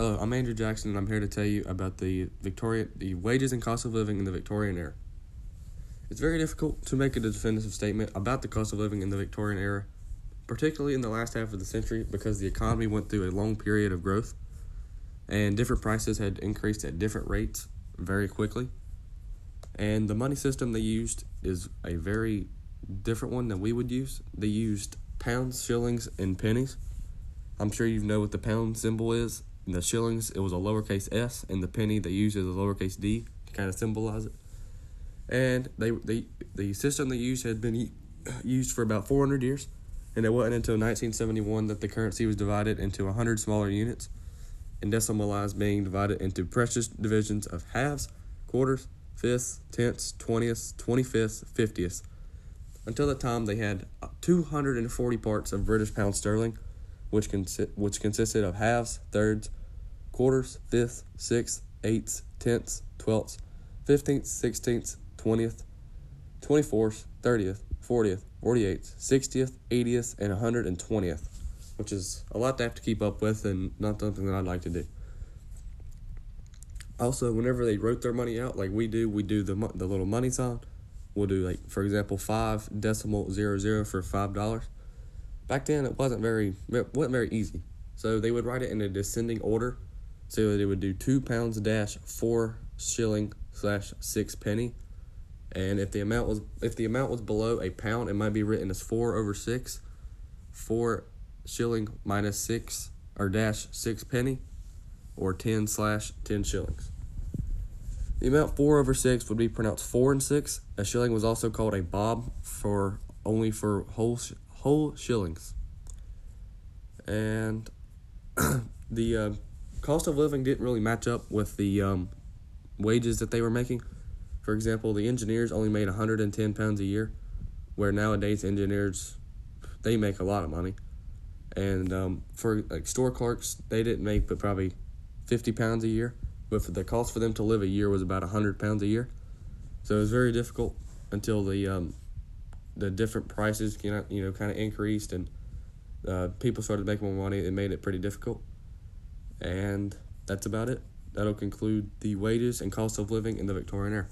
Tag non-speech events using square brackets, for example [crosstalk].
Hello, I'm Andrew Jackson, and I'm here to tell you about the Victoria, the wages and cost of living in the Victorian era. It's very difficult to make a definitive statement about the cost of living in the Victorian era, particularly in the last half of the century, because the economy went through a long period of growth, and different prices had increased at different rates very quickly. And the money system they used is a very different one than we would use. They used pounds, shillings, and pennies. I'm sure you know what the pound symbol is. In the shillings, it was a lowercase s, and the penny they used is a lowercase d to kind of symbolize it. And they, they the system they used had been [clears throat] used for about 400 years, and it wasn't until 1971 that the currency was divided into 100 smaller units, and decimalized, being divided into precious divisions of halves, quarters, fifths, tenths, twentieths, twenty-fifths, fiftieths. Until the time they had 240 parts of British pound sterling which, consi- which consisted of halves, thirds, quarters, fifths, sixths, eighths, tenths, twelfths, fifteenths, sixteenths, twentieth, twenty-fourth, thirtieth, fortieth, forty-eighth, sixtieth, eightieth, and hundred and twentieth, which is a lot to have to keep up with and not something that I'd like to do. Also, whenever they wrote their money out, like we do, we do the the little money sign. We'll do like, for example, five decimal zero zero for five dollars back then it wasn't very it wasn't very easy. So they would write it in a descending order. So it would do two pounds dash four shilling slash six penny. And if the amount was if the amount was below a pound, it might be written as four over six, four shilling minus six or dash six penny, or ten slash ten shillings. The amount four over six would be pronounced four and six. A shilling was also called a bob for only for whole whole shillings. And [clears throat] the uh, cost of living didn't really match up with the um, wages that they were making. For example, the engineers only made 110 pounds a year, where nowadays engineers they make a lot of money. And um, for like store clerks, they didn't make but probably 50 pounds a year. But the cost for them to live a year was about 100 pounds a year. So it was very difficult until the um, the different prices you know, you know kind of increased and uh, people started making more money. It made it pretty difficult. And that's about it. That'll conclude the wages and cost of living in the Victorian era.